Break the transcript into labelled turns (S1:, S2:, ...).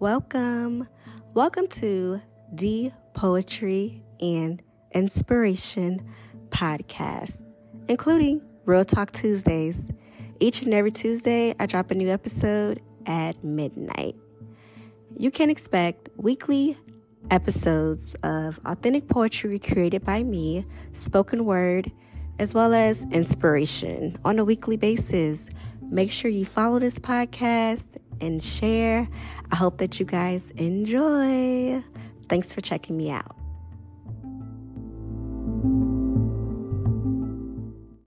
S1: Welcome. Welcome to D Poetry and Inspiration podcast, including Real Talk Tuesdays. Each and every Tuesday, I drop a new episode at midnight. You can expect weekly episodes of authentic poetry created by me, spoken word, as well as inspiration on a weekly basis. Make sure you follow this podcast and share. I hope that you guys enjoy. Thanks for checking me out.